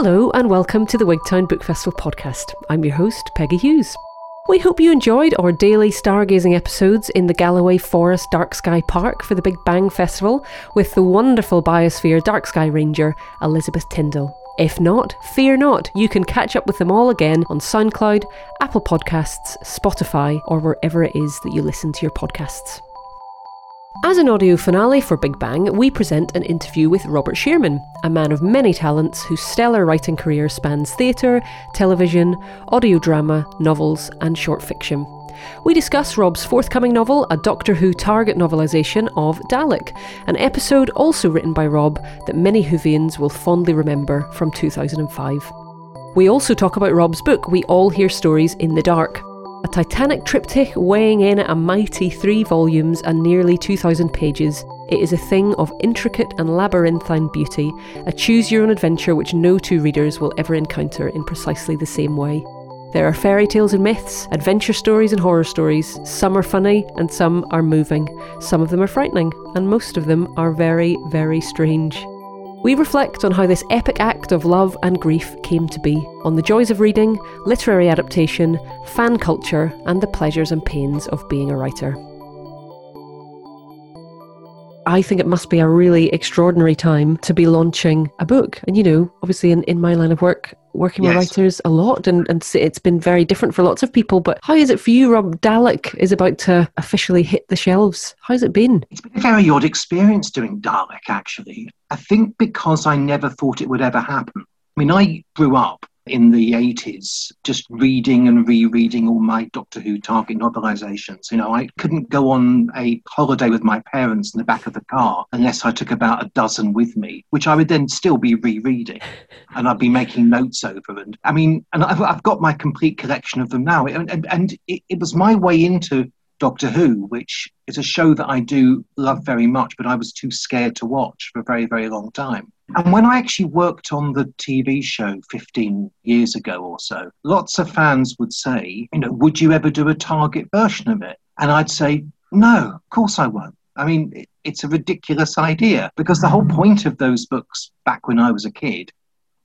Hello, and welcome to the Wigtown Book Festival podcast. I'm your host, Peggy Hughes. We hope you enjoyed our daily stargazing episodes in the Galloway Forest Dark Sky Park for the Big Bang Festival with the wonderful Biosphere Dark Sky Ranger, Elizabeth Tyndall. If not, fear not, you can catch up with them all again on SoundCloud, Apple Podcasts, Spotify, or wherever it is that you listen to your podcasts. As an audio finale for Big Bang, we present an interview with Robert Shearman, a man of many talents whose stellar writing career spans theatre, television, audio drama, novels, and short fiction. We discuss Rob's forthcoming novel, a Doctor Who target novelisation of Dalek, an episode also written by Rob that many Whovians will fondly remember from 2005. We also talk about Rob's book, We All Hear Stories in the Dark, a titanic triptych weighing in at a mighty three volumes and nearly 2,000 pages, it is a thing of intricate and labyrinthine beauty, a choose your own adventure which no two readers will ever encounter in precisely the same way. There are fairy tales and myths, adventure stories and horror stories. Some are funny and some are moving. Some of them are frightening, and most of them are very, very strange. We reflect on how this epic act of love and grief came to be, on the joys of reading, literary adaptation, fan culture, and the pleasures and pains of being a writer. I think it must be a really extraordinary time to be launching a book. And, you know, obviously in, in my line of work, working yes. with writers a lot, and, and it's been very different for lots of people. But how is it for you, Rob? Dalek is about to officially hit the shelves. How's it been? It's been a very odd experience doing Dalek, actually. I think because I never thought it would ever happen. I mean, I grew up in the 80s, just reading and rereading all my Doctor Who target novelizations. You know, I couldn't go on a holiday with my parents in the back of the car unless I took about a dozen with me, which I would then still be rereading and I'd be making notes over. And I mean, and I've, I've got my complete collection of them now. And, and, and it, it was my way into Doctor Who, which is a show that I do love very much, but I was too scared to watch for a very, very long time. And when I actually worked on the TV show 15 years ago or so, lots of fans would say, you know, would you ever do a target version of it? And I'd say, no, of course I won't. I mean, it's a ridiculous idea because the whole mm. point of those books back when I was a kid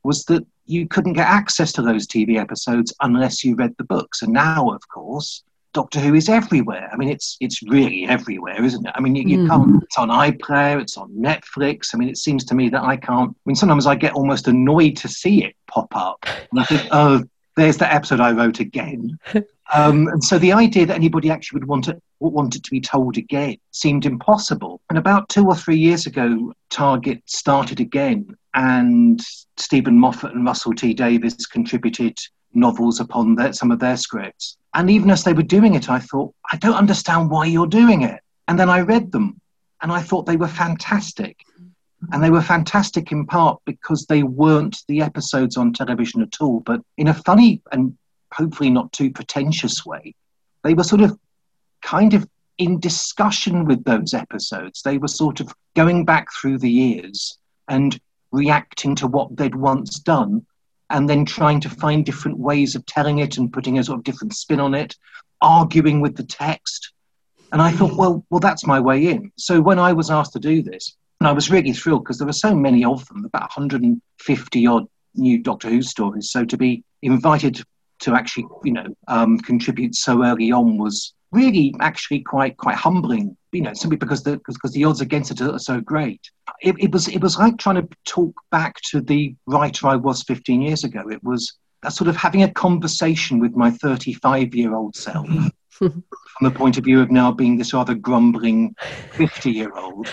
was that you couldn't get access to those TV episodes unless you read the books. And now, of course, Doctor Who is everywhere. I mean, it's it's really everywhere, isn't it? I mean, you, you mm. can't. It's on iPlayer, it's on Netflix. I mean, it seems to me that I can't. I mean, sometimes I get almost annoyed to see it pop up, and I think, oh, there's the episode I wrote again. Um, and so the idea that anybody actually would want it, want it to be told again seemed impossible. And about two or three years ago, Target started again, and Steven Moffat and Russell T Davies contributed novels upon their, some of their scripts. And even as they were doing it, I thought, I don't understand why you're doing it. And then I read them and I thought they were fantastic. And they were fantastic in part because they weren't the episodes on television at all, but in a funny and hopefully not too pretentious way, they were sort of kind of in discussion with those episodes. They were sort of going back through the years and reacting to what they'd once done and then trying to find different ways of telling it and putting a sort of different spin on it, arguing with the text. And I thought, well, well, that's my way in. So when I was asked to do this, and I was really thrilled because there were so many of them, about 150 odd new Doctor Who stories. So to be invited to actually, you know, um, contribute so early on was really actually quite quite humbling you know simply because the because the odds against it are so great. It, it was it was like trying to talk back to the writer i was 15 years ago. It was a sort of having a conversation with my 35 year old self mm-hmm. from the point of view of now being this rather grumbling 50 year old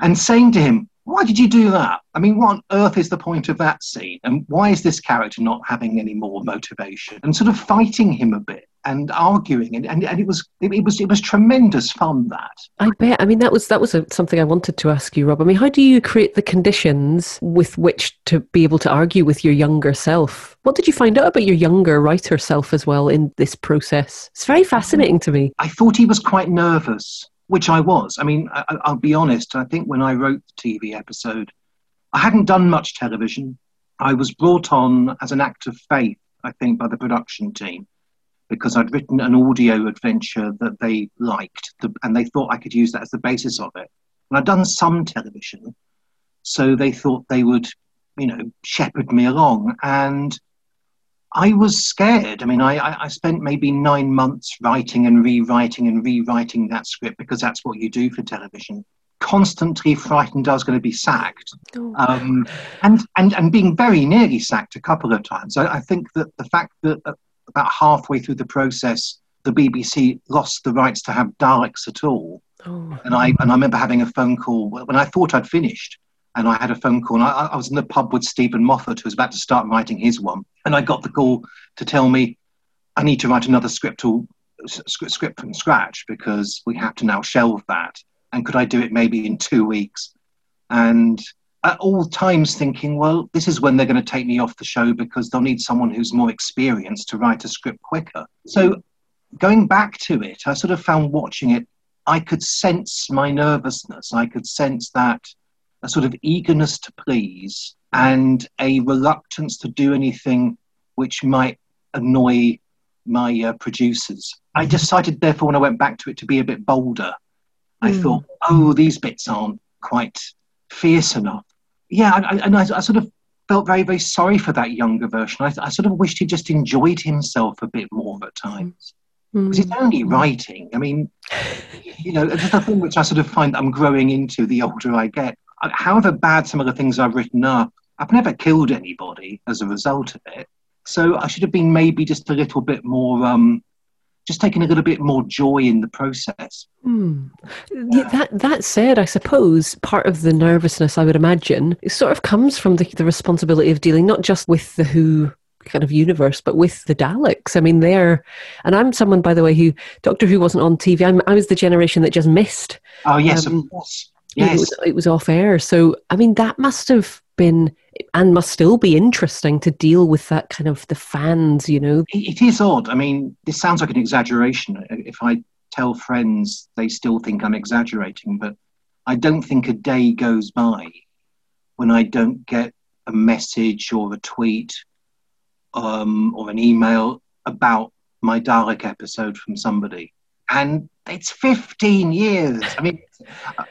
and saying to him why did you do that? I mean, what on earth is the point of that scene? And why is this character not having any more motivation? And sort of fighting him a bit and arguing. And, and, and it was it, it, was it was tremendous fun that. I bet. I mean that was that was a, something i wanted to ask you rob. I mean how do you create the conditions with which to be able to argue with your younger self? What did you find out about your younger writer self as well in this process? It's very fascinating to me. I thought he was quite nervous which i was i mean I, i'll be honest i think when i wrote the tv episode i hadn't done much television i was brought on as an act of faith i think by the production team because I'd written an audio adventure that they liked and they thought I could use that as the basis of it. And I'd done some television, so they thought they would you know, shepherd me along. And I was scared. I mean, I, I spent maybe nine months writing and rewriting and rewriting that script because that's what you do for television. Constantly frightened I was going to be sacked, oh. um, and, and and being very nearly sacked a couple of times. I, I think that the fact that about halfway through the process, the BBC lost the rights to have Daleks at all, oh. and I and I remember having a phone call when I thought I'd finished and I had a phone call. And I, I, was in the pub with Steven Moffat, who was about to start writing his one, and I got the call to tell me I need to write another script or script from scratch because we have to now shelve that. And could I do it maybe in two weeks? And at all times thinking, well, this is when they're going to take me off the show because they'll need someone who's more experienced to write a script quicker. So going back to it, I sort of found watching it, I could sense my nervousness. I could sense that a sort of eagerness to please and a reluctance to do anything which might annoy my uh, producers. I mm-hmm. decided, therefore, when I went back to it, to be a bit bolder. I mm. thought, oh, these bits aren't quite fierce enough. Yeah, I, and I, I, sort of felt very, very sorry for that younger version. I, I, sort of wished he just enjoyed himself a bit more at times. Because mm. it's only writing. I mean, you know, it's the thing which I sort of find I'm growing into the older I get however bad some of the things I've written are, I've never killed anybody as a result of it. So I should have been maybe just a little bit more, um, just taking a little bit more joy in the process. Hmm. Yeah, that that said, I suppose part of the nervousness, I would imagine, sort of comes from the, the responsibility of dealing not just with the Who kind of universe, but with the Daleks. I mean, they're, and I'm someone, by the way, who Doctor Who wasn't on TV. I'm, i was the generation that just missed. Oh yes, um, of course. Yes. It was, it was off air. So, I mean, that must have been and must still be interesting to deal with that kind of the fans, you know. It is odd. I mean, this sounds like an exaggeration. If I tell friends, they still think I'm exaggerating, but I don't think a day goes by when I don't get a message or a tweet um, or an email about my Dalek episode from somebody. And it's 15 years. I mean,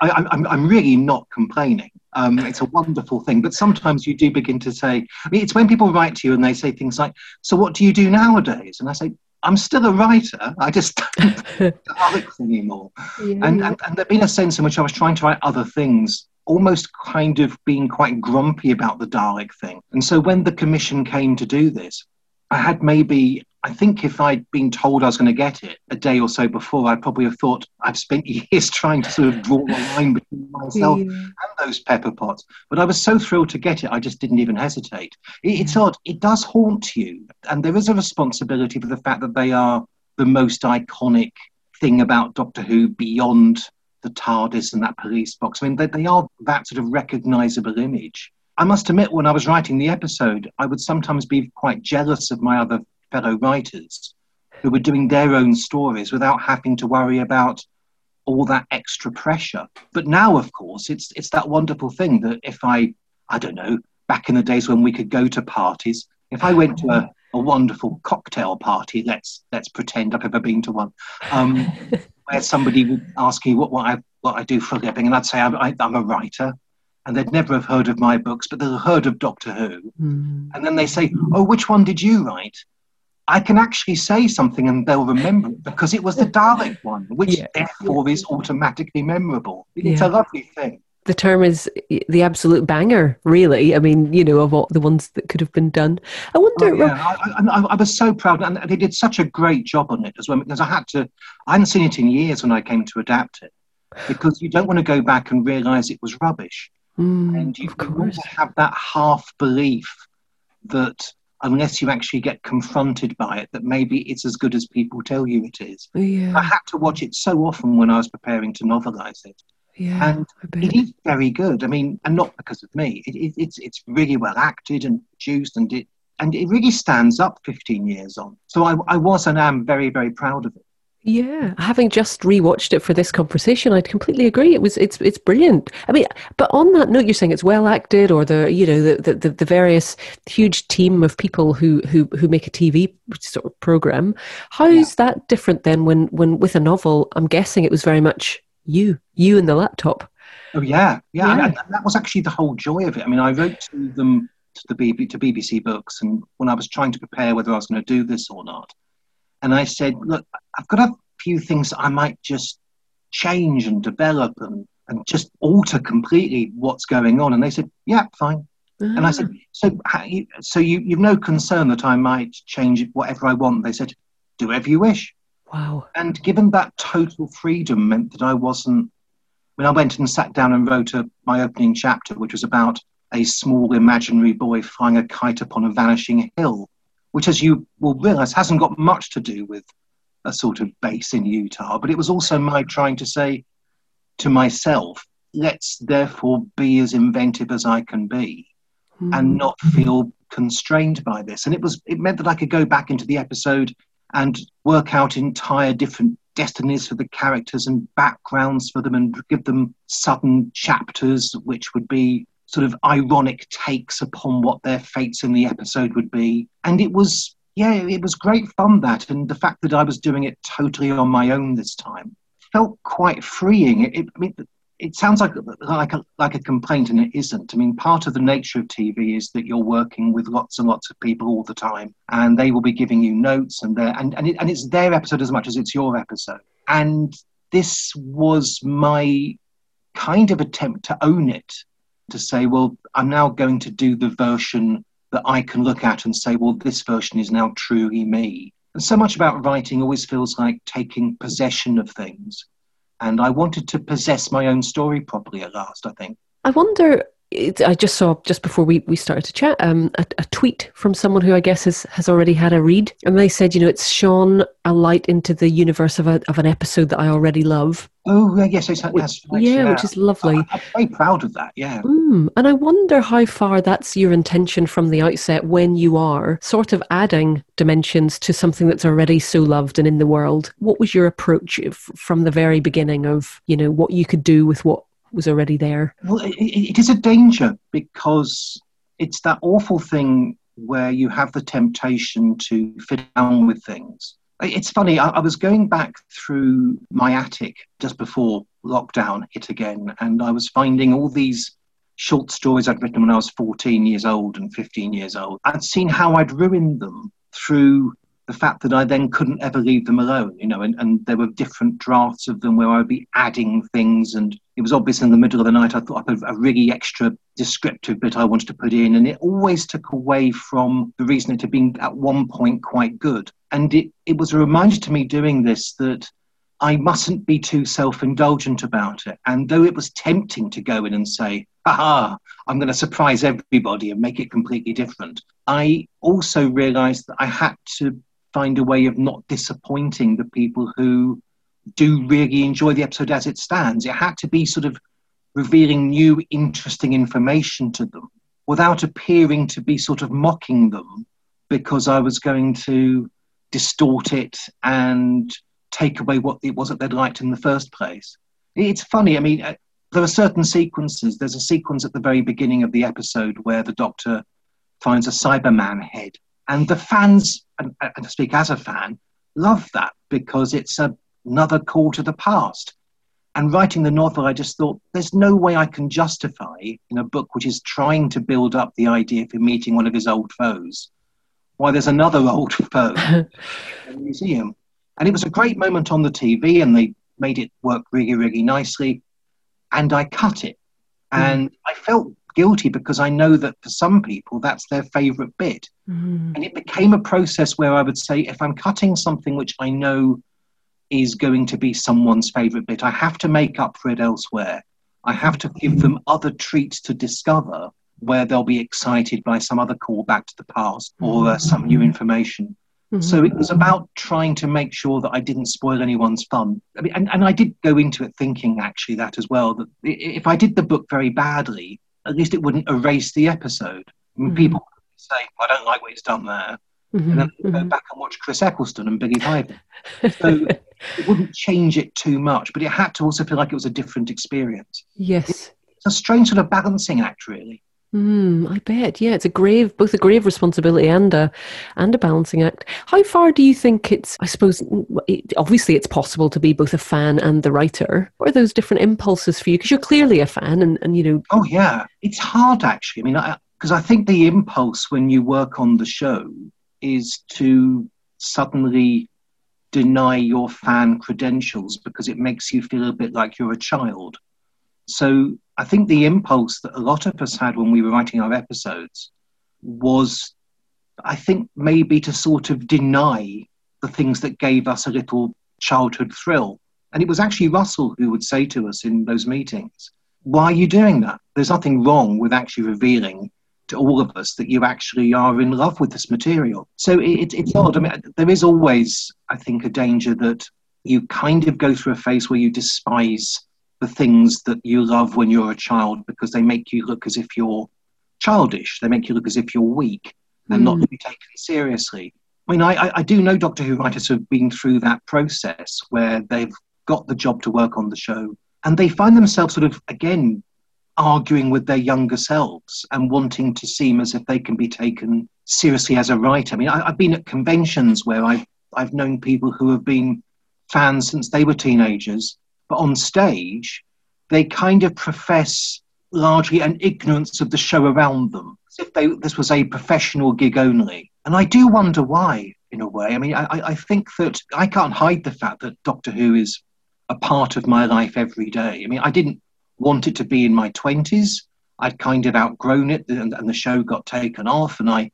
I, am I'm really not complaining. Um, it's a wonderful thing. But sometimes you do begin to say, I mean, it's when people write to you and they say things like, So what do you do nowadays? And I say, I'm still a writer. I just don't do comics anymore. Yeah. And, and, and there'd been a sense in which I was trying to write other things, almost kind of being quite grumpy about the Dalek thing. And so when the commission came to do this, I had maybe I think if I'd been told I was going to get it a day or so before, I'd probably have thought I've spent years trying to sort of draw the line between myself yeah. and those pepper pots. But I was so thrilled to get it, I just didn't even hesitate. It, it's odd. It does haunt you. And there is a responsibility for the fact that they are the most iconic thing about Doctor Who beyond the TARDIS and that police box. I mean, they, they are that sort of recognizable image. I must admit, when I was writing the episode, I would sometimes be quite jealous of my other fellow writers who were doing their own stories without having to worry about all that extra pressure. But now, of course, it's it's that wonderful thing that if I, I don't know, back in the days when we could go to parties, if I went to a, a wonderful cocktail party, let's let's pretend I've ever been to one, um, where somebody would ask me what, what I what I do for a living, and I'd say I'm, I, am a writer, and they'd never have heard of my books, but they'll have heard of Doctor Who, mm. and then they say, "Oh, which one did you write?" I can actually say something and they'll remember it because it was the Dalek one, which yeah. therefore is automatically memorable. It's yeah. a lovely thing. The term is the absolute banger, really. I mean, you know, of all the ones that could have been done. I wonder. Oh, yeah, I, I, I, was so proud, and they did such a great job on it as well. Because I had to, I hadn't seen it in years when I came to adapt it, because you don't want to go back and realise it was rubbish, mm, and you, you want to have that half belief that unless you actually get confronted by it that maybe it's as good as people tell you it is. Yeah. I had to watch it so often when I was preparing to novelize it. Yeah, and it is very good. I mean, and not because of me. It, it, it's it's really well acted and produced, and it and it really stands up 15 years on. So I, I was and am very very proud of it. Yeah, having just rewatched it for this conversation, I'd completely agree. It was it's it's brilliant. I mean, but on that note, you're saying it's well acted, or the you know the the, the various huge team of people who who who make a TV sort of program. How is yeah. that different then when when with a novel? I'm guessing it was very much you, you and the laptop. Oh yeah, yeah. yeah. That was actually the whole joy of it. I mean, I wrote to them to the BBC, to BBC Books, and when I was trying to prepare whether I was going to do this or not, and I said, look, I've got a few things I might just change and develop and and just alter completely what's going on. And they said, yeah, fine. And I said, ah. so, so you, you've no concern that I might change whatever I want? They said, do whatever you wish. Wow. And given that total freedom meant that I wasn't, when I went and sat down and wrote a, my opening chapter, which was about a small imaginary boy flying a kite upon a vanishing hill, which, as you will realize, hasn't got much to do with a sort of base in Utah, but it was also my trying to say to myself, let's therefore be as inventive as I can be mm. and not feel constrained by this. And it was it meant that I could go back into the episode and work out entire different destinies for the characters and backgrounds for them and give them sudden chapters which would be sort of ironic takes upon what their fates in the episode would be. And it was yeah, it was great fun that and the fact that I was doing it totally on my own this time felt quite freeing. It, it, I mean, it sounds like like a, like a complaint, and it isn't. I mean, part of the nature of TV is that you're working with lots and lots of people all the time, and they will be giving you notes, and and and, it, and it's their episode as much as it's your episode. And this was my kind of attempt to own it, to say, well, I'm now going to do the version that I can look at and say, well, this version is now truly me. And so much about writing always feels like taking possession of things. And I wanted to possess my own story properly at last, I think. I wonder it, I just saw just before we, we started to chat um, a, a, tweet from someone who I guess has, has already had a read, and they said, you know, it's shone a light into the universe of, a, of an episode that I already love. Oh yes, it's, which, right, yeah, yeah, which is lovely. I, am very proud of that. Yeah, mm, and I wonder how far that's your intention from the outset when you are sort of adding dimensions to something that's already so loved and in the world. What was your approach from the very beginning of you know what you could do with what was already there? Well, it, it is a danger because it's that awful thing where you have the temptation to fit down with things. It's funny, I, I, was going back through my attic just before lockdown hit again, and I was finding all these short stories I'd written when I was 14 years old and 15 years old. I'd seen how I'd ruined them through the fact that I then couldn't ever leave them alone, you know, and, and there were different drafts of them where I would be adding things. And it was obvious in the middle of the night, I thought up a, a really extra descriptive bit I wanted to put in. And it always took away from the reason it had been at one point quite good. And it, it was a reminder to me doing this that I mustn't be too self indulgent about it. And though it was tempting to go in and say, aha, I'm going to surprise everybody and make it completely different, I also realized that I had to find a way of not disappointing the people who do really enjoy the episode as it stands. It had to be sort of revealing new, interesting information to them without appearing to be sort of mocking them because I was going to distort it and take away what it was that they'd liked in the first place. It's funny, I mean, uh, there are certain sequences. There's a sequence at the very beginning of the episode where the doctor finds a Cyberman head and the fans, and, and I speak as a fan, love that because it's a, another call to the past. And writing the novel, I just thought there's no way I can justify in a book which is trying to build up the idea of him meeting one of his old foes why there's another old foe in the museum. And it was a great moment on the TV, and they made it work really, really nicely. And I cut it. Hmm. And mm. I felt guilty because I know that for some people that's their favorite bit. Mm. And it became a process where I would say, if I'm cutting something which I know is going to be someone's favorite bit, I have to make up for it elsewhere. I have to give them other treats to discover where they'll be excited by some other call back to the past or uh, some new information. Mm-hmm. So it was about trying to make sure that I didn't spoil anyone's fun. I mean, and, and I did go into it thinking actually that as well, that if I did the book very badly, at least it wouldn't erase the episode. I mean, mm-hmm. People say, I don't like what he's done there. Mm-hmm. And then mm-hmm. go back and watch Chris Eccleston and Billie Piper. So it wouldn't change it too much, but it had to also feel like it was a different experience. Yes. It's a strange sort of balancing act, really. Mm, I bet. Yeah, it's a grave, both a grave responsibility and a and a balancing act. How far do you think it's? I suppose it, obviously it's possible to be both a fan and the writer. What are those different impulses for you? Because you're clearly a fan, and and you know. Oh yeah, it's hard actually. I mean, because I, I think the impulse when you work on the show is to suddenly deny your fan credentials because it makes you feel a bit like you're a child. So I think the impulse that a lot of us had when we were writing our episodes was, I think, maybe to sort of deny the things that gave us a little childhood thrill. And it was actually Russell who would say to us in those meetings, Why are you doing that? There's nothing wrong with actually revealing to all of us that you actually are in love with this material. So it, it's odd. I mean, there is always, I think, a danger that you kind of go through a phase where you despise the things that you love when you're a child because they make you look as if you're childish. They make you look as if you're weak and mm. not to be taken seriously. I mean, I, I do know Doctor Who writers who have been through that process where they've got the job to work on the show and they find themselves sort of, again, arguing with their younger selves and wanting to seem as if they can be taken seriously as a writer. I mean, I, have been at conventions where I've, I've known people who have been fans since they were teenagers but on stage, they kind of profess largely an ignorance of the show around them, as if they, this was a professional gig only. And I do wonder why, in a way. I mean, I, I think that I can't hide the fact that Doctor Who is a part of my life every day. I mean, I didn't want it to be in my 20s. I'd kind of outgrown it, and, and the show got taken off. And I,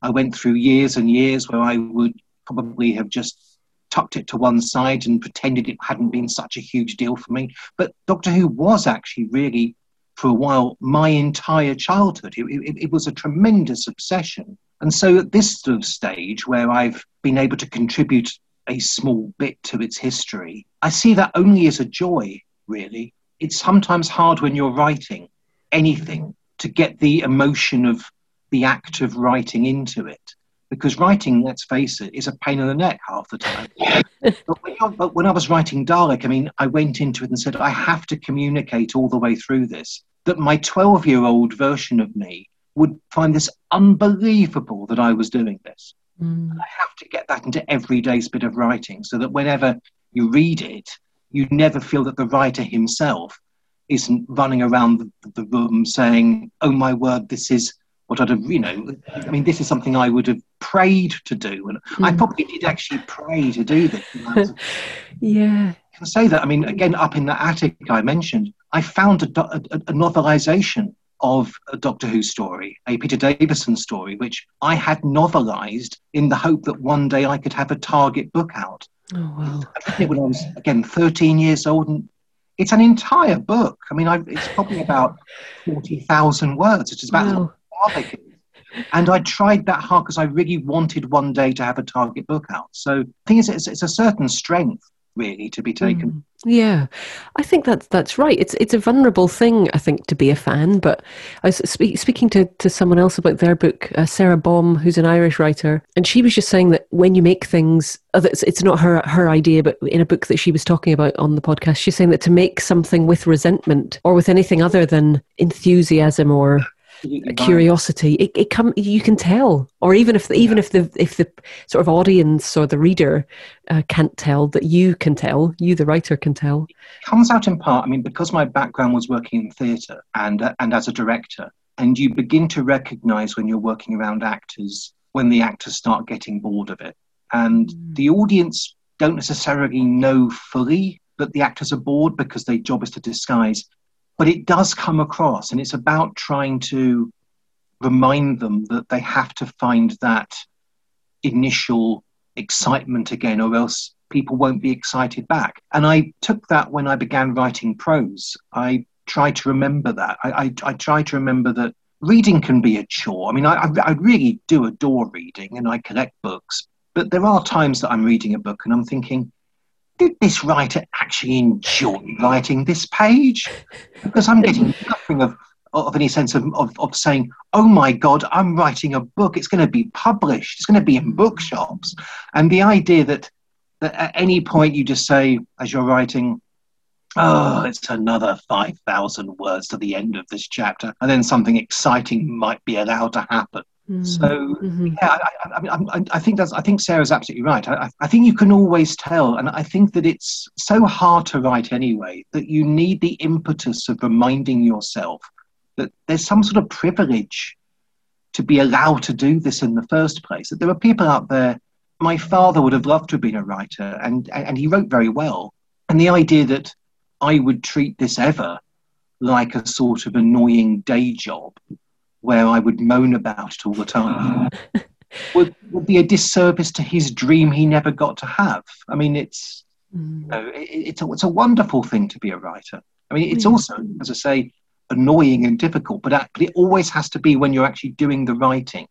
I went through years and years where I would probably have just tucked it to one side and pretended it hadn't been such a huge deal for me. But Doctor Who was actually really, for a while, my entire childhood. It, it, it was a tremendous obsession. And so at this sort of stage where I've been able to contribute a small bit to its history, I see that only as a joy, really. It's sometimes hard when you're writing anything to get the emotion of the act of writing into it because writing, let's face it, is a pain in the neck half the time. but, when but, when I was writing Dalek, I mean, I went into it and said, I have to communicate all the way through this that my 12 year old version of me would find this unbelievable that I was doing this. Mm. I have to get that into every day's bit of writing so that whenever you read it, you never feel that the writer himself isn't running around the, the room saying, Oh my word, this is what I'd have, you know, I mean, this is something I would have prayed to do. And mm. I hmm. probably did actually pray to do this. yeah. I can say that. I mean, again, up in the attic I mentioned, I found a, a, a novelization of a Doctor Who story, a Peter Davison story, which I had novelized in the hope that one day I could have a target book out. Oh, wow. I when I was, again, 13 years old. And it's an entire book. I mean, I, it's probably about 40,000 words. It's about wow and I tried that hard because I really wanted one day to have a target book out. So I think it's, it's, it's a certain strength really to be taken. Mm, yeah, I think that's that's right. It's it's a vulnerable thing, I think, to be a fan. But I was speak, speaking to, to someone else about their book, uh, Sara Baume, who's an Irish writer, and she was just saying that when you make things, uh, it's, it's not her her idea, but in a book that she was talking about on the podcast, she's saying that to make something with resentment or with anything other than enthusiasm or curiosity. It, it come you can tell. Or even if the, even if the if the sort of audience or the reader uh, can't tell that you can tell you the writer can tell. It comes out in part i mean because my background was working in theatre and uh, and as a director and you begin to recognize when you're working around actors when the actors start getting bored of it. And mm. the audience don't necessarily know fully that the actors are bored because their job is to disguise but it does come across, and it's about trying to remind them that they have to find that initial excitement again, or else people won't be excited back. And I took that when I began writing prose. I try to remember that. I, I, I try to remember that reading can be a chore. I mean, I, I really do adore reading and I collect books, but there are times that I'm reading a book and I'm thinking, did this writer actually enjoy writing this page? Because I'm getting nothing of, of any sense of, of, of saying, oh my God, I'm writing a book. It's going to be published. It's going to be in bookshops. And the idea that, that at any point you just say, as you're writing, oh, it's another 5,000 words to the end of this chapter, and then something exciting might be allowed to happen. Mm-hmm. So yeah, I, I, I, I, think that's. I think Sara's absolutely right. I, I think you can always tell, and I think that it's so hard to write anyway that you need the impetus of reminding yourself that there's some sort of privilege to be allowed to do this in the first place. That there are people out there. My father would have loved to have been a writer, and and he wrote very well. And the idea that I would treat this ever like a sort of annoying day job where I would moan about it all the time would, would be a disservice to his dream he never got to have. I mean, it's, mm. you know, it, it's, a, it's a wonderful thing to be a writer. I mean, it's also, as I say, annoying and difficult, but, but it always has to be when you're actually doing the writing,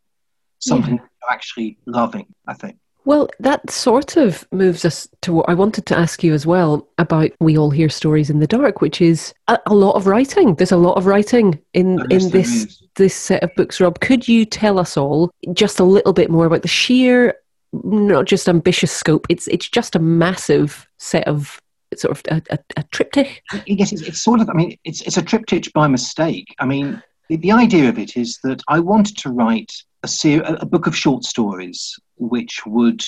something yeah. you're actually loving, I think. Well, that sort of moves us to what I wanted to ask you as well about We All Hear Stories in the Dark, which is a, a lot of writing. There's a lot of writing in, in this this set of books, Rob. Could you tell us all just a little bit more about the sheer, not just ambitious scope, it's it's just a massive set of sort of a, a, a triptych? Yes, it's, it's, sort of, I mean, it's, it's a triptych by mistake. I mean, the, the idea of it is that I wanted to write a, ser- a book of short stories which would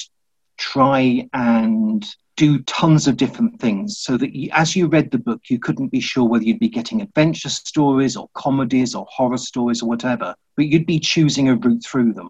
try and do tons of different things so that you, as you read the book, you couldn't be sure whether you'd be getting adventure stories or comedies or horror stories or whatever, but you'd be choosing a route through them.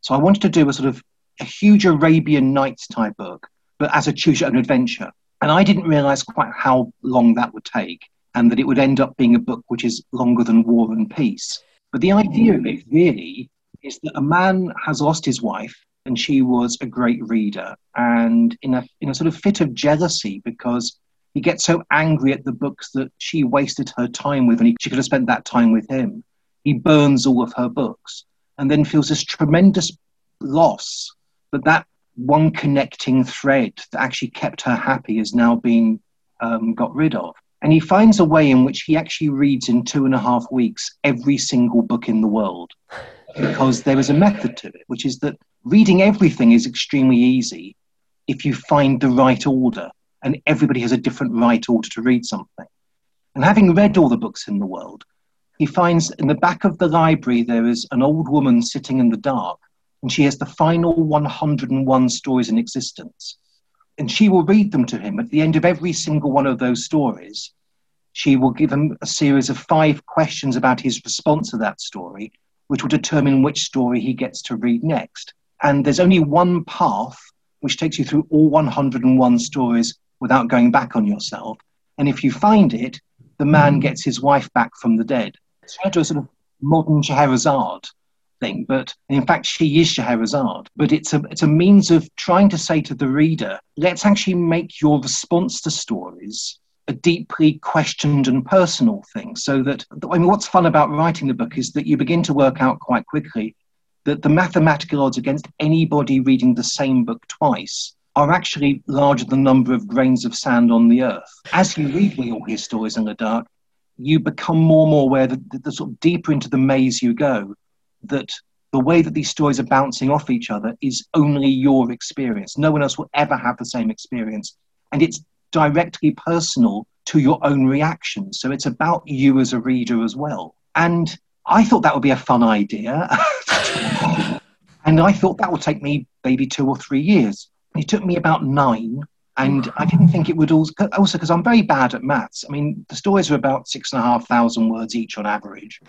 So I wanted to do a sort of a huge Arabian Nights type book, but as a choose your own adventure. And I didn't realize quite how long that would take and that it would end up being a book which is longer than War and Peace. But the idea of it really is that a man has lost his wife and she was a great reader. And in a, in a sort of fit of jealousy, because he gets so angry at the books that she wasted her time with, and he, she could have spent that time with him, he burns all of her books and then feels this tremendous loss that that one connecting thread that actually kept her happy is now being um, got rid of. And he finds a way in which he actually reads in two and a half weeks every single book in the world because there is a method to it, which is that reading everything is extremely easy if you find the right order, and everybody has a different right order to read something. And having read all the books in the world, he finds in the back of the library there is an old woman sitting in the dark, and she has the final 101 stories in existence. And she will read them to him at the end of every single one of those stories. She will give him a series of five questions about his response to that story, which will determine which story he gets to read next. And there's only one path which takes you through all 101 stories without going back on yourself. And if you find it, the man hmm. gets his wife back from the dead. It's kind of a sort of modern Scheherazade thing, but in fact, she is Scheherazade. But it's a, it's a means of trying to say to the reader, let's actually make your response to stories a deeply questioned and personal thing. So that, I mean, what's fun about writing the book is that you begin to work out quite quickly that the mathematical odds against anybody reading the same book twice are actually larger than the number of grains of sand on the earth. As you read We All Hear Stories in the Dark, you become more and more aware that the, the sort of deeper into the maze you go, that the way that these stories are bouncing off each other is only your experience. No one else will ever have the same experience. And it's directly personal to your own reactions. So it's about you as a reader as well. And I thought that would be a fun idea. and I thought that would take me maybe two or three years. It took me about nine. And I didn't think it would also, also because I'm very bad at maths. I mean, the stories are about six and a half thousand words each on average.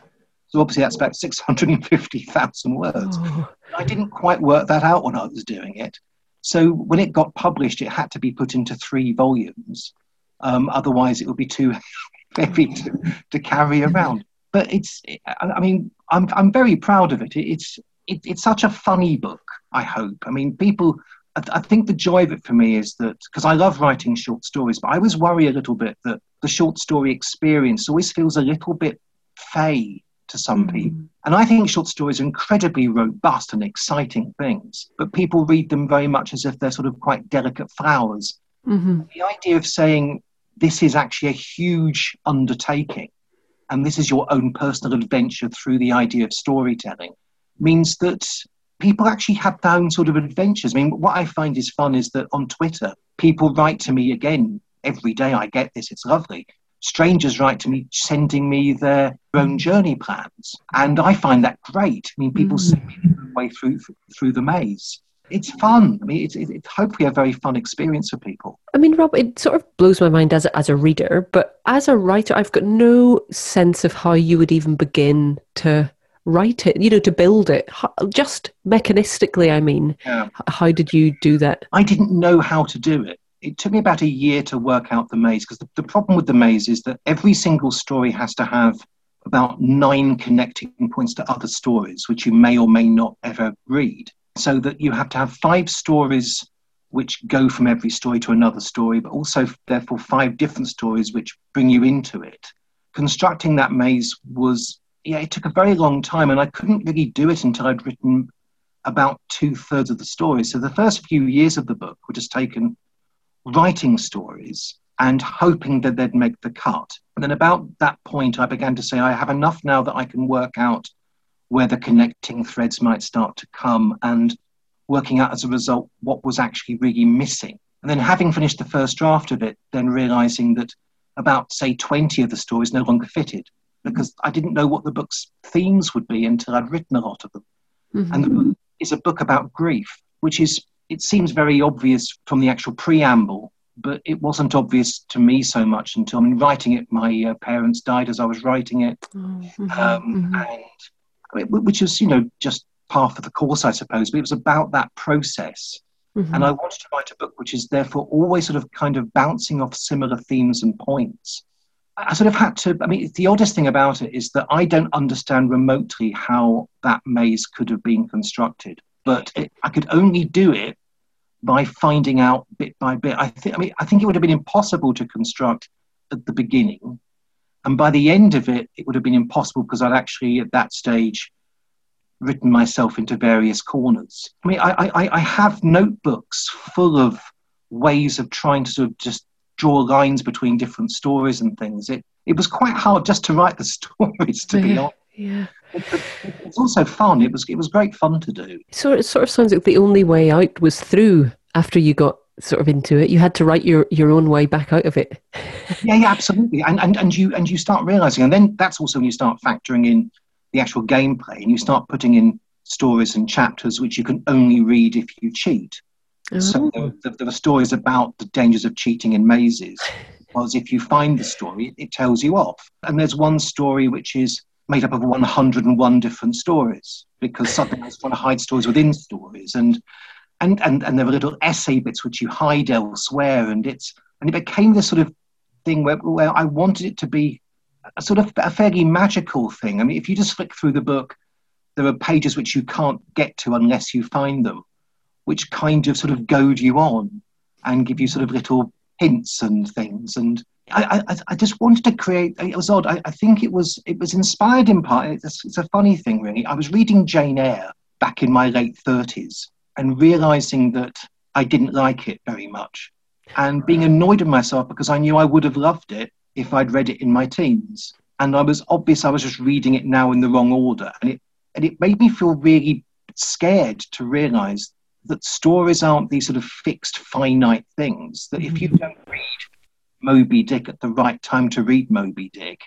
So obviously that's about 650,000 words. Oh. I didn't quite work that out when I was doing it. So when it got published, it had to be put into three volumes. Um, otherwise, it would be too heavy to, to carry around. But it's, I mean, I'm, I'm very proud of it. It's, it, it's such a funny book, I hope. I mean, people, I, I think the joy of it for me is that, because I love writing short stories, but I always worry a little bit that the short story experience always feels a little bit fey to some mm-hmm. people. And I think short stories are incredibly robust and exciting things, but people read them very much as if they're sort of quite delicate flowers. Mm-hmm. The idea of saying this is actually a huge undertaking and this is your own personal adventure through the idea of storytelling means that people actually have their own sort of adventures. I mean, what I find is fun is that on Twitter, people write to me again every day I get this, it's lovely. Strangers write to me, sending me their own journey plans. And I find that great. I mean, people mm. see me the way through, through the maze it's fun. I mean, it's, it's hopefully a very fun experience for people. I mean, Rob, it sort of blows my mind as a, as a reader, but as a writer, I've got no sense of how you would even begin to write it, you know, to build it. Just mechanistically, I mean. Yeah. How did you do that? I didn't know how to do it. It took me about a year to work out the maze because the, the problem with the maze is that every single story has to have about nine connecting points to other stories, which you may or may not ever read so that you have to have five stories which go from every story to another story, but also, therefore, five different stories which bring you into it. Constructing that maze was, yeah, it took a very long time, and I couldn't really do it until I'd written about two thirds of the story. So the first few years of the book were just taken writing stories and hoping that they'd make the cut. And then about that point, I began to say, I have enough now that I can work out where the connecting threads might start to come and working out as a result what was actually really missing. And then having finished the first draft of it, then realizing that about, say, 20 of the stories no longer fitted because I didn't know what the book's themes would be until I'd written a lot of them. Mm-hmm. And the book is a book about grief, which is, it seems very obvious from the actual preamble, but it wasn't obvious to me so much until I mean, writing it. My uh, parents died as I was writing it. Mm-hmm. Um, mm-hmm. And which was, you know, just part of the course, I suppose, but it was about that process. Mm-hmm. And I wanted to write a book which is therefore always sort of kind of bouncing off similar themes and points. I sort of had to, I mean, the oddest thing about it is that I don't understand remotely how that maze could have been constructed, but it, I could only do it by finding out bit by bit. I think, I mean, I think it would have been impossible to construct at the beginning and by the end of it, it would have been impossible because I'd actually, at that stage, written myself into various corners. I mean, I, I, I have notebooks full of ways of trying to sort of just draw lines between different stories and things. It, it was quite hard just to write the stories, to yeah, be honest. Yeah. It, was also fun. It was it was great fun to do. So it sort of sounds like the only way out was through after you got sort of into it. You had to write your, your own way back out of it. yeah, yeah, absolutely. And, and and you and you start realizing, and then that's also when you start factoring in the actual gameplay, and you start putting in stories and chapters which you can only read if you cheat. Oh. So there, there, are stories about the dangers of cheating in mazes, because if you find the story, it tells you off. And there's one story which is made up of 101 different stories because something else trying to hide stories within stories and and, and, and there were little essay bits which you hide elsewhere, and it's and it became this sort of thing where, where I wanted it to be a sort of a fairly magical thing. I mean, if you just flick through the book, there are pages which you can't get to unless you find them, which kind of sort of goad you on and give you sort of little hints and things. And I, I, I just wanted to create. It was odd. I, I think it was it was inspired in part. It's, it's a funny thing, really. I was reading Jane Eyre back in my late thirties, and realizing that I didn't like it very much and being annoyed at myself because I knew I would have loved it if I'd read it in my teens. And I was obvious I was just reading it now in the wrong order. And it, and it made me feel really scared to realize that stories aren't these sort of fixed, finite things. That if you mm-hmm. don't read Moby Dick at the right time to read Moby Dick,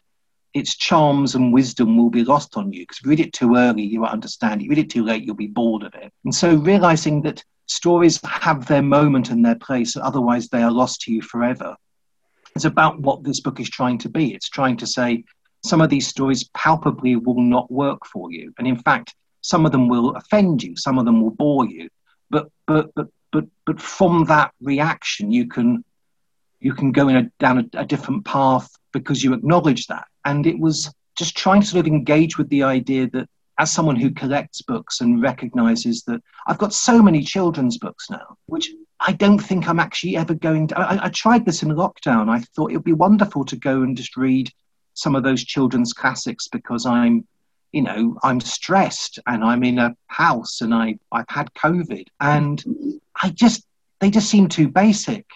its charms and wisdom will be lost on you because if you read it too early, you won't understand it. You read it too late, you'll be bored of it. And so realizing that stories have their moment and their place, otherwise they are lost to you forever. It's about what this book is trying to be. It's trying to say some of these stories palpably will not work for you. And in fact, some of them will offend you, some of them will bore you. But but but but but from that reaction you can you can go in a, down a, a different path because you acknowledge that. And it was just trying to sort of engage with the idea that as someone who collects books and recognizes that I've got so many children's books now, which I don't think I'm actually ever going to. I, I, tried this in lockdown. I thought it would be wonderful to go and just read some of those children's classics because I'm, you know, I'm stressed and I'm in a house and I, I've had COVID. And I just, they just seem too basic.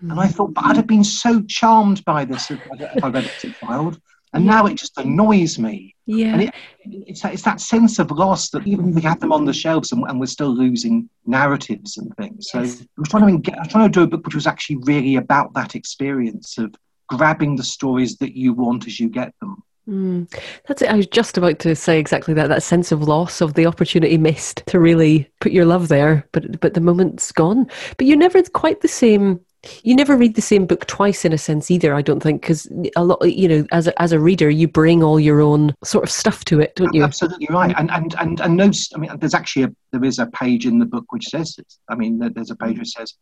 And I thought, but I'd have been so charmed by this if, I read it as a child. And now it just annoys me. Yeah. And it, it's, that, it's that sense of loss that even we have them on the shelves and, and we're still losing narratives and things. So Yes. I was trying to, I was trying to do a book which was actually really about that experience of grabbing the stories that you want as you get them. Mm. That's it. I was just about to say exactly that. That sense of loss of the opportunity missed to really put your love there, but but the moment's gone. But you're never quite the same. You never read the same book twice in a sense either. I don't think because a lot, you know, as a, as a reader, you bring all your own sort of stuff to it, don't you? Absolutely right. And and and and no, I mean, there's actually a, there is a page in the book which says this. I mean, there's a page which says,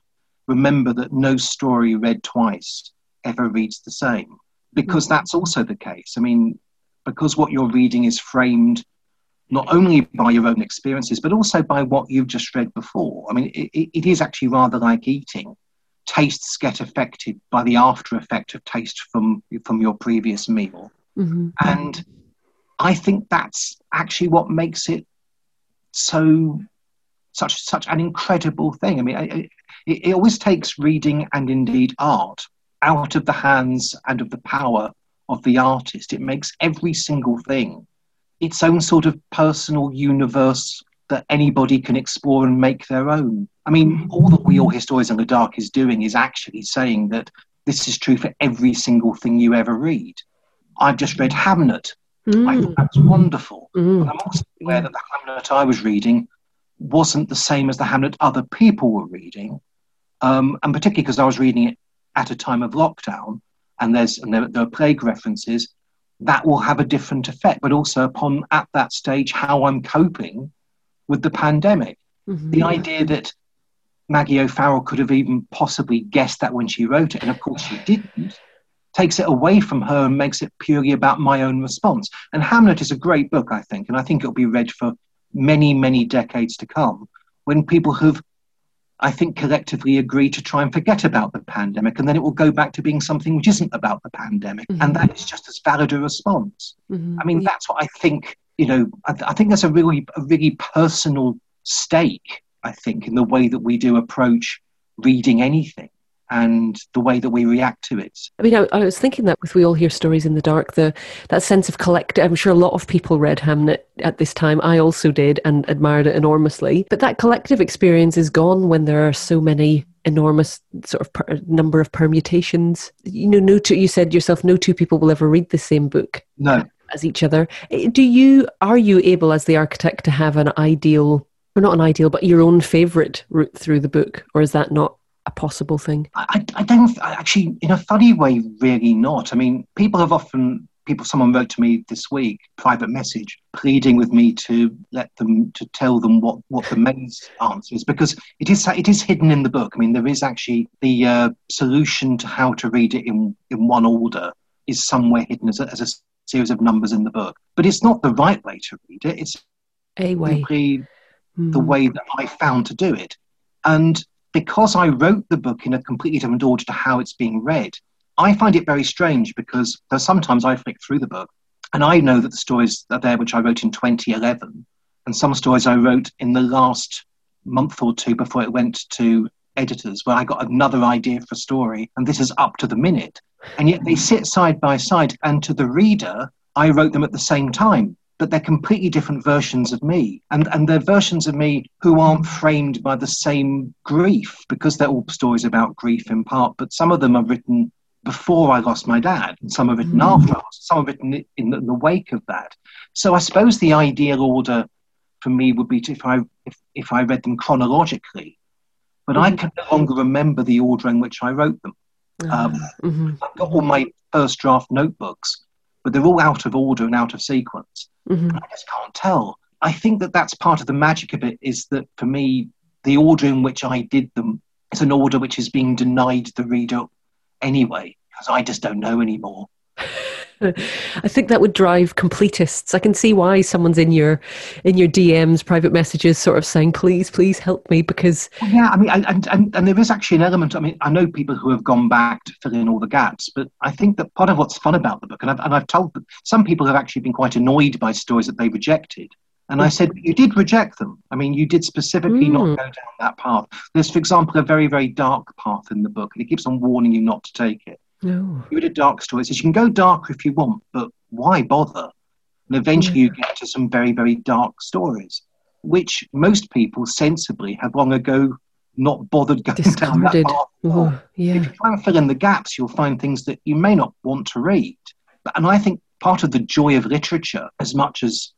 "Remember that no story read twice ever reads the same," because hmm. that's also the case. I mean, because what you're reading is framed not only by your own experiences, but also by what you've just read before. I mean, it- it is actually rather like eating. Tastes get affected by the after effect of taste from from your previous meal. hmm And I think that's actually what makes it so such such an incredible thing. I mean, I- it, it always takes reading and indeed art out of the hands and of the power of the artist. It makes every single thing its own sort of personal universe that anybody can explore and make their own. I mean, all that We All Hear Stories in the Dark is doing is actually saying that this is true for every single thing you ever read. I've just read Hamnet. I Mm. thought that was wonderful. Mm. But I'm also aware that the Hamnet I was reading wasn't the same as the Hamnet other people were reading, um, and particularly because I was reading it at a time of lockdown, and there's and there, there are plague references. That will have a different effect, but also upon at that stage how I'm coping with the pandemic. Mhm. The idea that Maggie O'Farrell could have even possibly guessed that when she wrote it, and of course she didn't, takes it away from her and makes it purely about my own response. And Hamnet is a great book, I think, and I think it'll be read for many, many decades to come when people have, I think, collectively agreed to try and forget about the pandemic, and then it will go back to being something which isn't about the pandemic. Mhm. And that is just as valid a response. Mhm. I mean, that's what I think. You know, I, I think that's a really, a really personal stake. I think in the way that we do approach reading anything and the way that we react to it. I mean, I, I was thinking that with We All Hear Stories in the Dark, the that sense of collective. I'm sure a lot of people read Hamnet at this time. I also did and admired it enormously. But that collective experience is gone when there are so many enormous sort of per, number of permutations. You know, no two. You said yourself, no two people will ever read the same book No, as each other. Eh, Do you are you able, as the architect, to have an ideal, or not an ideal, but your own favorite route through the book, or is that not a possible thing? I, I don't actually, in a funny way, really not. I mean, people have often, people, someone wrote to me this week, private message, pleading with me to let them, to tell them what, what the maze answer is, because it is, it is hidden in the book. I mean, there is actually the uh, solution to how to read it in, in one order is somewhere hidden as a, as a series of numbers in the book. But it's not the right way to read it. It's A way. simply the Mm. way that I found to do it. And because I wrote the book in a completely different order to how it's being read, I find it very strange because there's sometimes I flick through the book and I know that the stories are there which I wrote in 2011 and some stories I wrote in the last month or two before it went to editors where I got another idea for a story and this is up to the minute. And yet they sit side by side and to the reader, I wrote them at the same time but they're completely different versions of me. And, and they're versions of me who aren't framed by the same grief because they're all stories about grief in part, but some of them are written before I lost my dad, and some are written Mm. after, I lost- some are written in the, in the wake of that. So I suppose the ideal order for me would be to, if I if, if I read them chronologically, but I Mhm. can no longer remember the order in which I wrote them. Um, Mhm. I've got all my first draft notebooks, but they're all out of order and out of sequence. Mhm. I just can't tell. I think that that's part of the magic of it is that for me, the order in which I did them is an order which is being denied the reader anyway, because I just don't know anymore. I think that would drive completists. I can see why someone's in your in your DMs, private messages, sort of saying, "Please, please help me," because yeah, I mean, and, and, and, there is actually an element. I mean, I know people who have gone back to fill in all the gaps, but I think that part of what's fun about the book, and I've, and I've told them, some people have actually been quite annoyed by stories that they rejected. And I said, you did reject them. I mean, you did specifically Mm. not go down that path. There's, for example, a very, very dark path in the book, and it keeps on warning you not to take it. No, You read a dark story. It says you can go darker if you want, but why bother? And eventually you get to some very, very dark stories, which most people sensibly have long ago not bothered going down that path. Oh, If you try and fill in the gaps, you'll find things that you may not want to read. But- And I think part of the joy of literature, as much as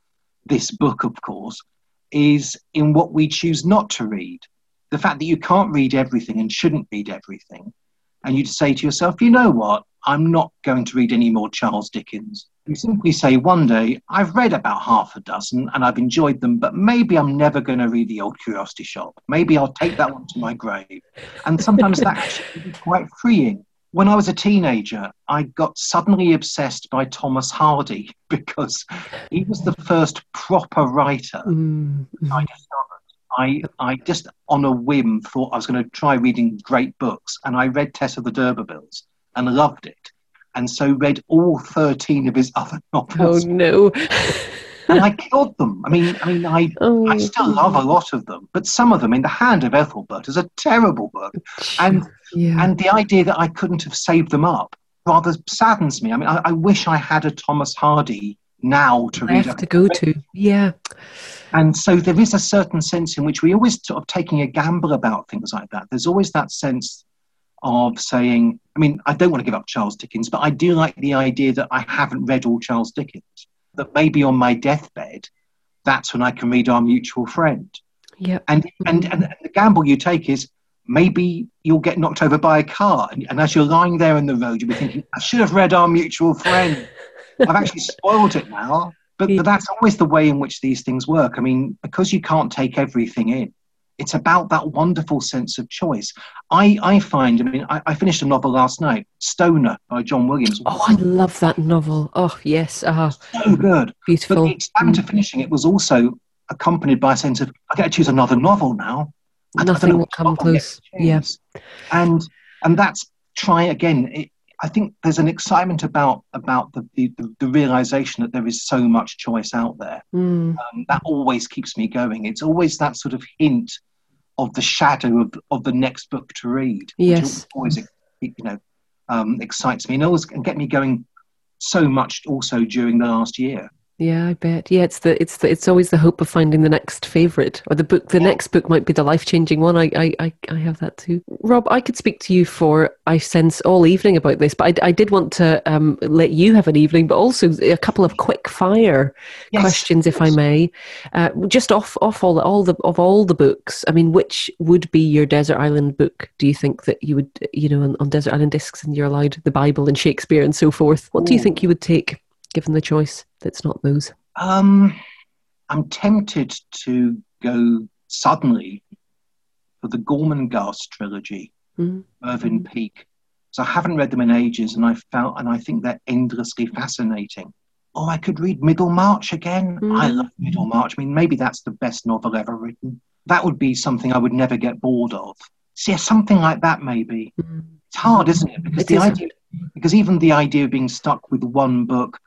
this book, of course, is in what we choose not to read. The fact that you can't read everything and shouldn't read everything. And you say to yourself, you know what? I'm not going to read any more Charles Dickens. You simply say, one day, I've read about half a dozen and I've enjoyed them, but maybe I'm never going to read The Old Curiosity Shop. Maybe I'll take that one to my grave. And sometimes that actually can be quite freeing. When I was a teenager, I got suddenly obsessed by Thomas Hardy because he was the first proper writer Mm, I discovered. I, I just on a whim thought I was going to try reading great books, and I read Tess of the D'Urbervilles and loved it, and so read all thirteen of his other novels. Oh no. and I killed them. I mean, I mean, I oh, I still love a lot of them, but some of them, in The Hand of Ethelberta, is a terrible book, and yeah. and the idea that I couldn't have saved them up rather saddens me. I mean, I, I wish I had a Thomas Hardy now to read. left to go to. Yeah. And so there is a certain sense in which we always sort of taking a gamble about things like that. There's always that sense of saying, I mean, I don't want to give up Charles Dickens, but I do like the idea that I haven't read all Charles Dickens. That maybe on my deathbed, that's when I can read Our Mutual Friend. Yeah. And and, and the gamble you take is maybe you'll get knocked over by a car. And, and as you're lying there in the road, you'll be thinking, I should have read Our Mutual Friend. I've actually spoiled it now. But, but that's always the way in which these things work. I mean, because you can't take everything in, it's about that wonderful sense of choice. I, I find, I mean, I, I finished a novel last night, Stoner by John Williams. Oh, I love that novel. Oh, yes. Ah, so good. But beautiful. the excitement of finishing it was also accompanied by a sense of, I get to choose another novel now. Nothing will come close. Yes. Yeah. And and that's try again. It, I think there's an excitement about about the, the, the, realization that there is so much choice out there. Mm, Um, that always keeps me going. It's always that sort of hint of the shadow of, of the next book to read. Yes. always you know um, excites me and always can get me going so much also during the last year. Yeah, I bet. Yeah, it's the it's the it's always the hope of finding the next favorite or the book. The Yeah. next book might be the life changing one. I, I I I have that too. Rob, I could speak to you for I sense all evening about this, but I, I did want to um, let you have an evening, but also a couple of quick fire Yes, questions, if I may. Uh, just off off all the, all the of all the books. I mean, which would be your desert island book? Do you think that you would, you know, on, on desert island discs, and you're allowed the Bible and Shakespeare and so forth? What do you think you would take, given the choice? That's not those. Um, I'm tempted to go suddenly for the Gormenghast trilogy, Mm. Mervyn Peake. So I haven't read them in ages, and I felt, and I think they're endlessly fascinating. Oh, I could read Middlemarch again. I Mm. love Middlemarch. I mean, maybe that's the best novel ever written. That would be something I would never get bored of. So yeah, something like that maybe. Mm. It's hard, isn't it? Because It the idea, because even the idea of being stuck with one book,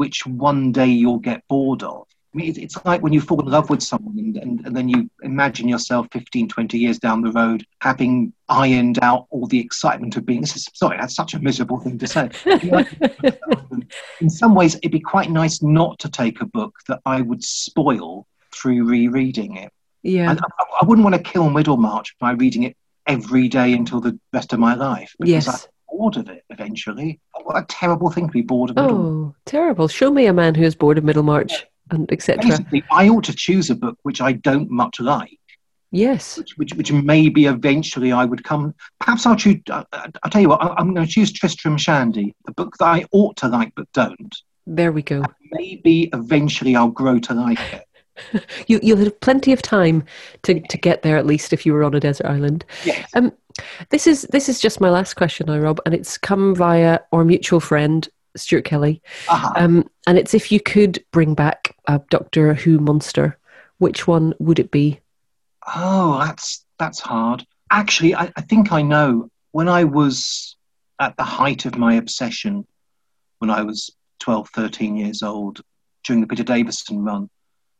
which one day you'll get bored of. I mean, it's like when you fall in love with someone and, and, and then you imagine yourself 15, 20 years down the road having ironed out all the excitement of being. This is sorry, that's such a miserable thing to say. in some ways, it'd be quite nice not to take a book that I would spoil through rereading it. Yeah. I, I wouldn't want to kill Middlemarch by reading it every day until the rest of my life because Yes. I'm bored of it eventually. What a terrible thing to be bored of. Oh, terrible! Show me a man who is bored of Middlemarch and etc. Basically, I ought to choose a book which I don't much like, Yes. which, which, which maybe eventually I would come. Perhaps I'll choose. I, I'll tell you what. I'm going to choose Tristram Shandy, the book that I ought to like but don't. There we go. Maybe eventually I'll grow to like it. You you'll have plenty of time to, to get there at least if you were on a desert island. Yes. Um, this is this is just my last question now, Rob, and it's come via our mutual friend Stuart Kelly. Aha. Um, and it's if you could bring back a Doctor Who monster, which one would it be? Oh, that's that's hard. Actually, I, I think I know. When I was at the height of my obsession, when I was 12, 13 years old, during the Peter Davison run,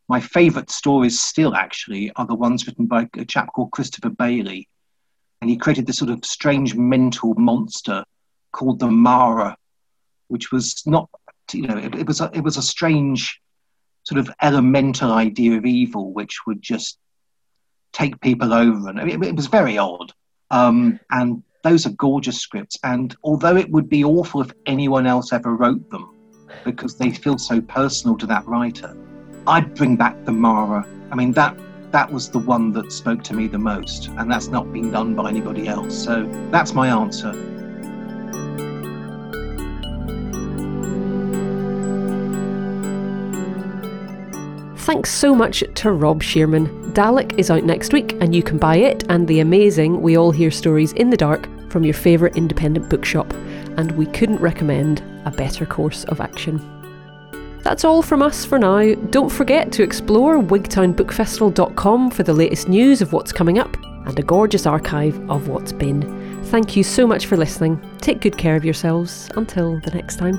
my favourite stories still actually are the ones written by a chap called Christopher Bailey. And he created this sort of strange mental monster called the Mara, which was not you know, it, it was a, it was a strange sort of elemental idea of evil, which would just take people over, and it, it was very odd. Um, and those are gorgeous scripts. And although it would be awful if anyone else ever wrote them, because they feel so personal to that writer, I'd bring back the Mara. I mean that that was the one that spoke to me the most, and that's not been done by anybody else. So that's my answer. Thanks so much to Rob Shearman. Dalek is out next week, and you can buy it and the amazing We All Hear Stories in the Dark from your favourite independent bookshop. And we couldn't recommend a better course of action. That's all from us for now. Don't forget to explore wigtownbookfestival.com for the latest news of what's coming up and a gorgeous archive of what's been. Thank you so much for listening. Take good care of yourselves. Until the next time.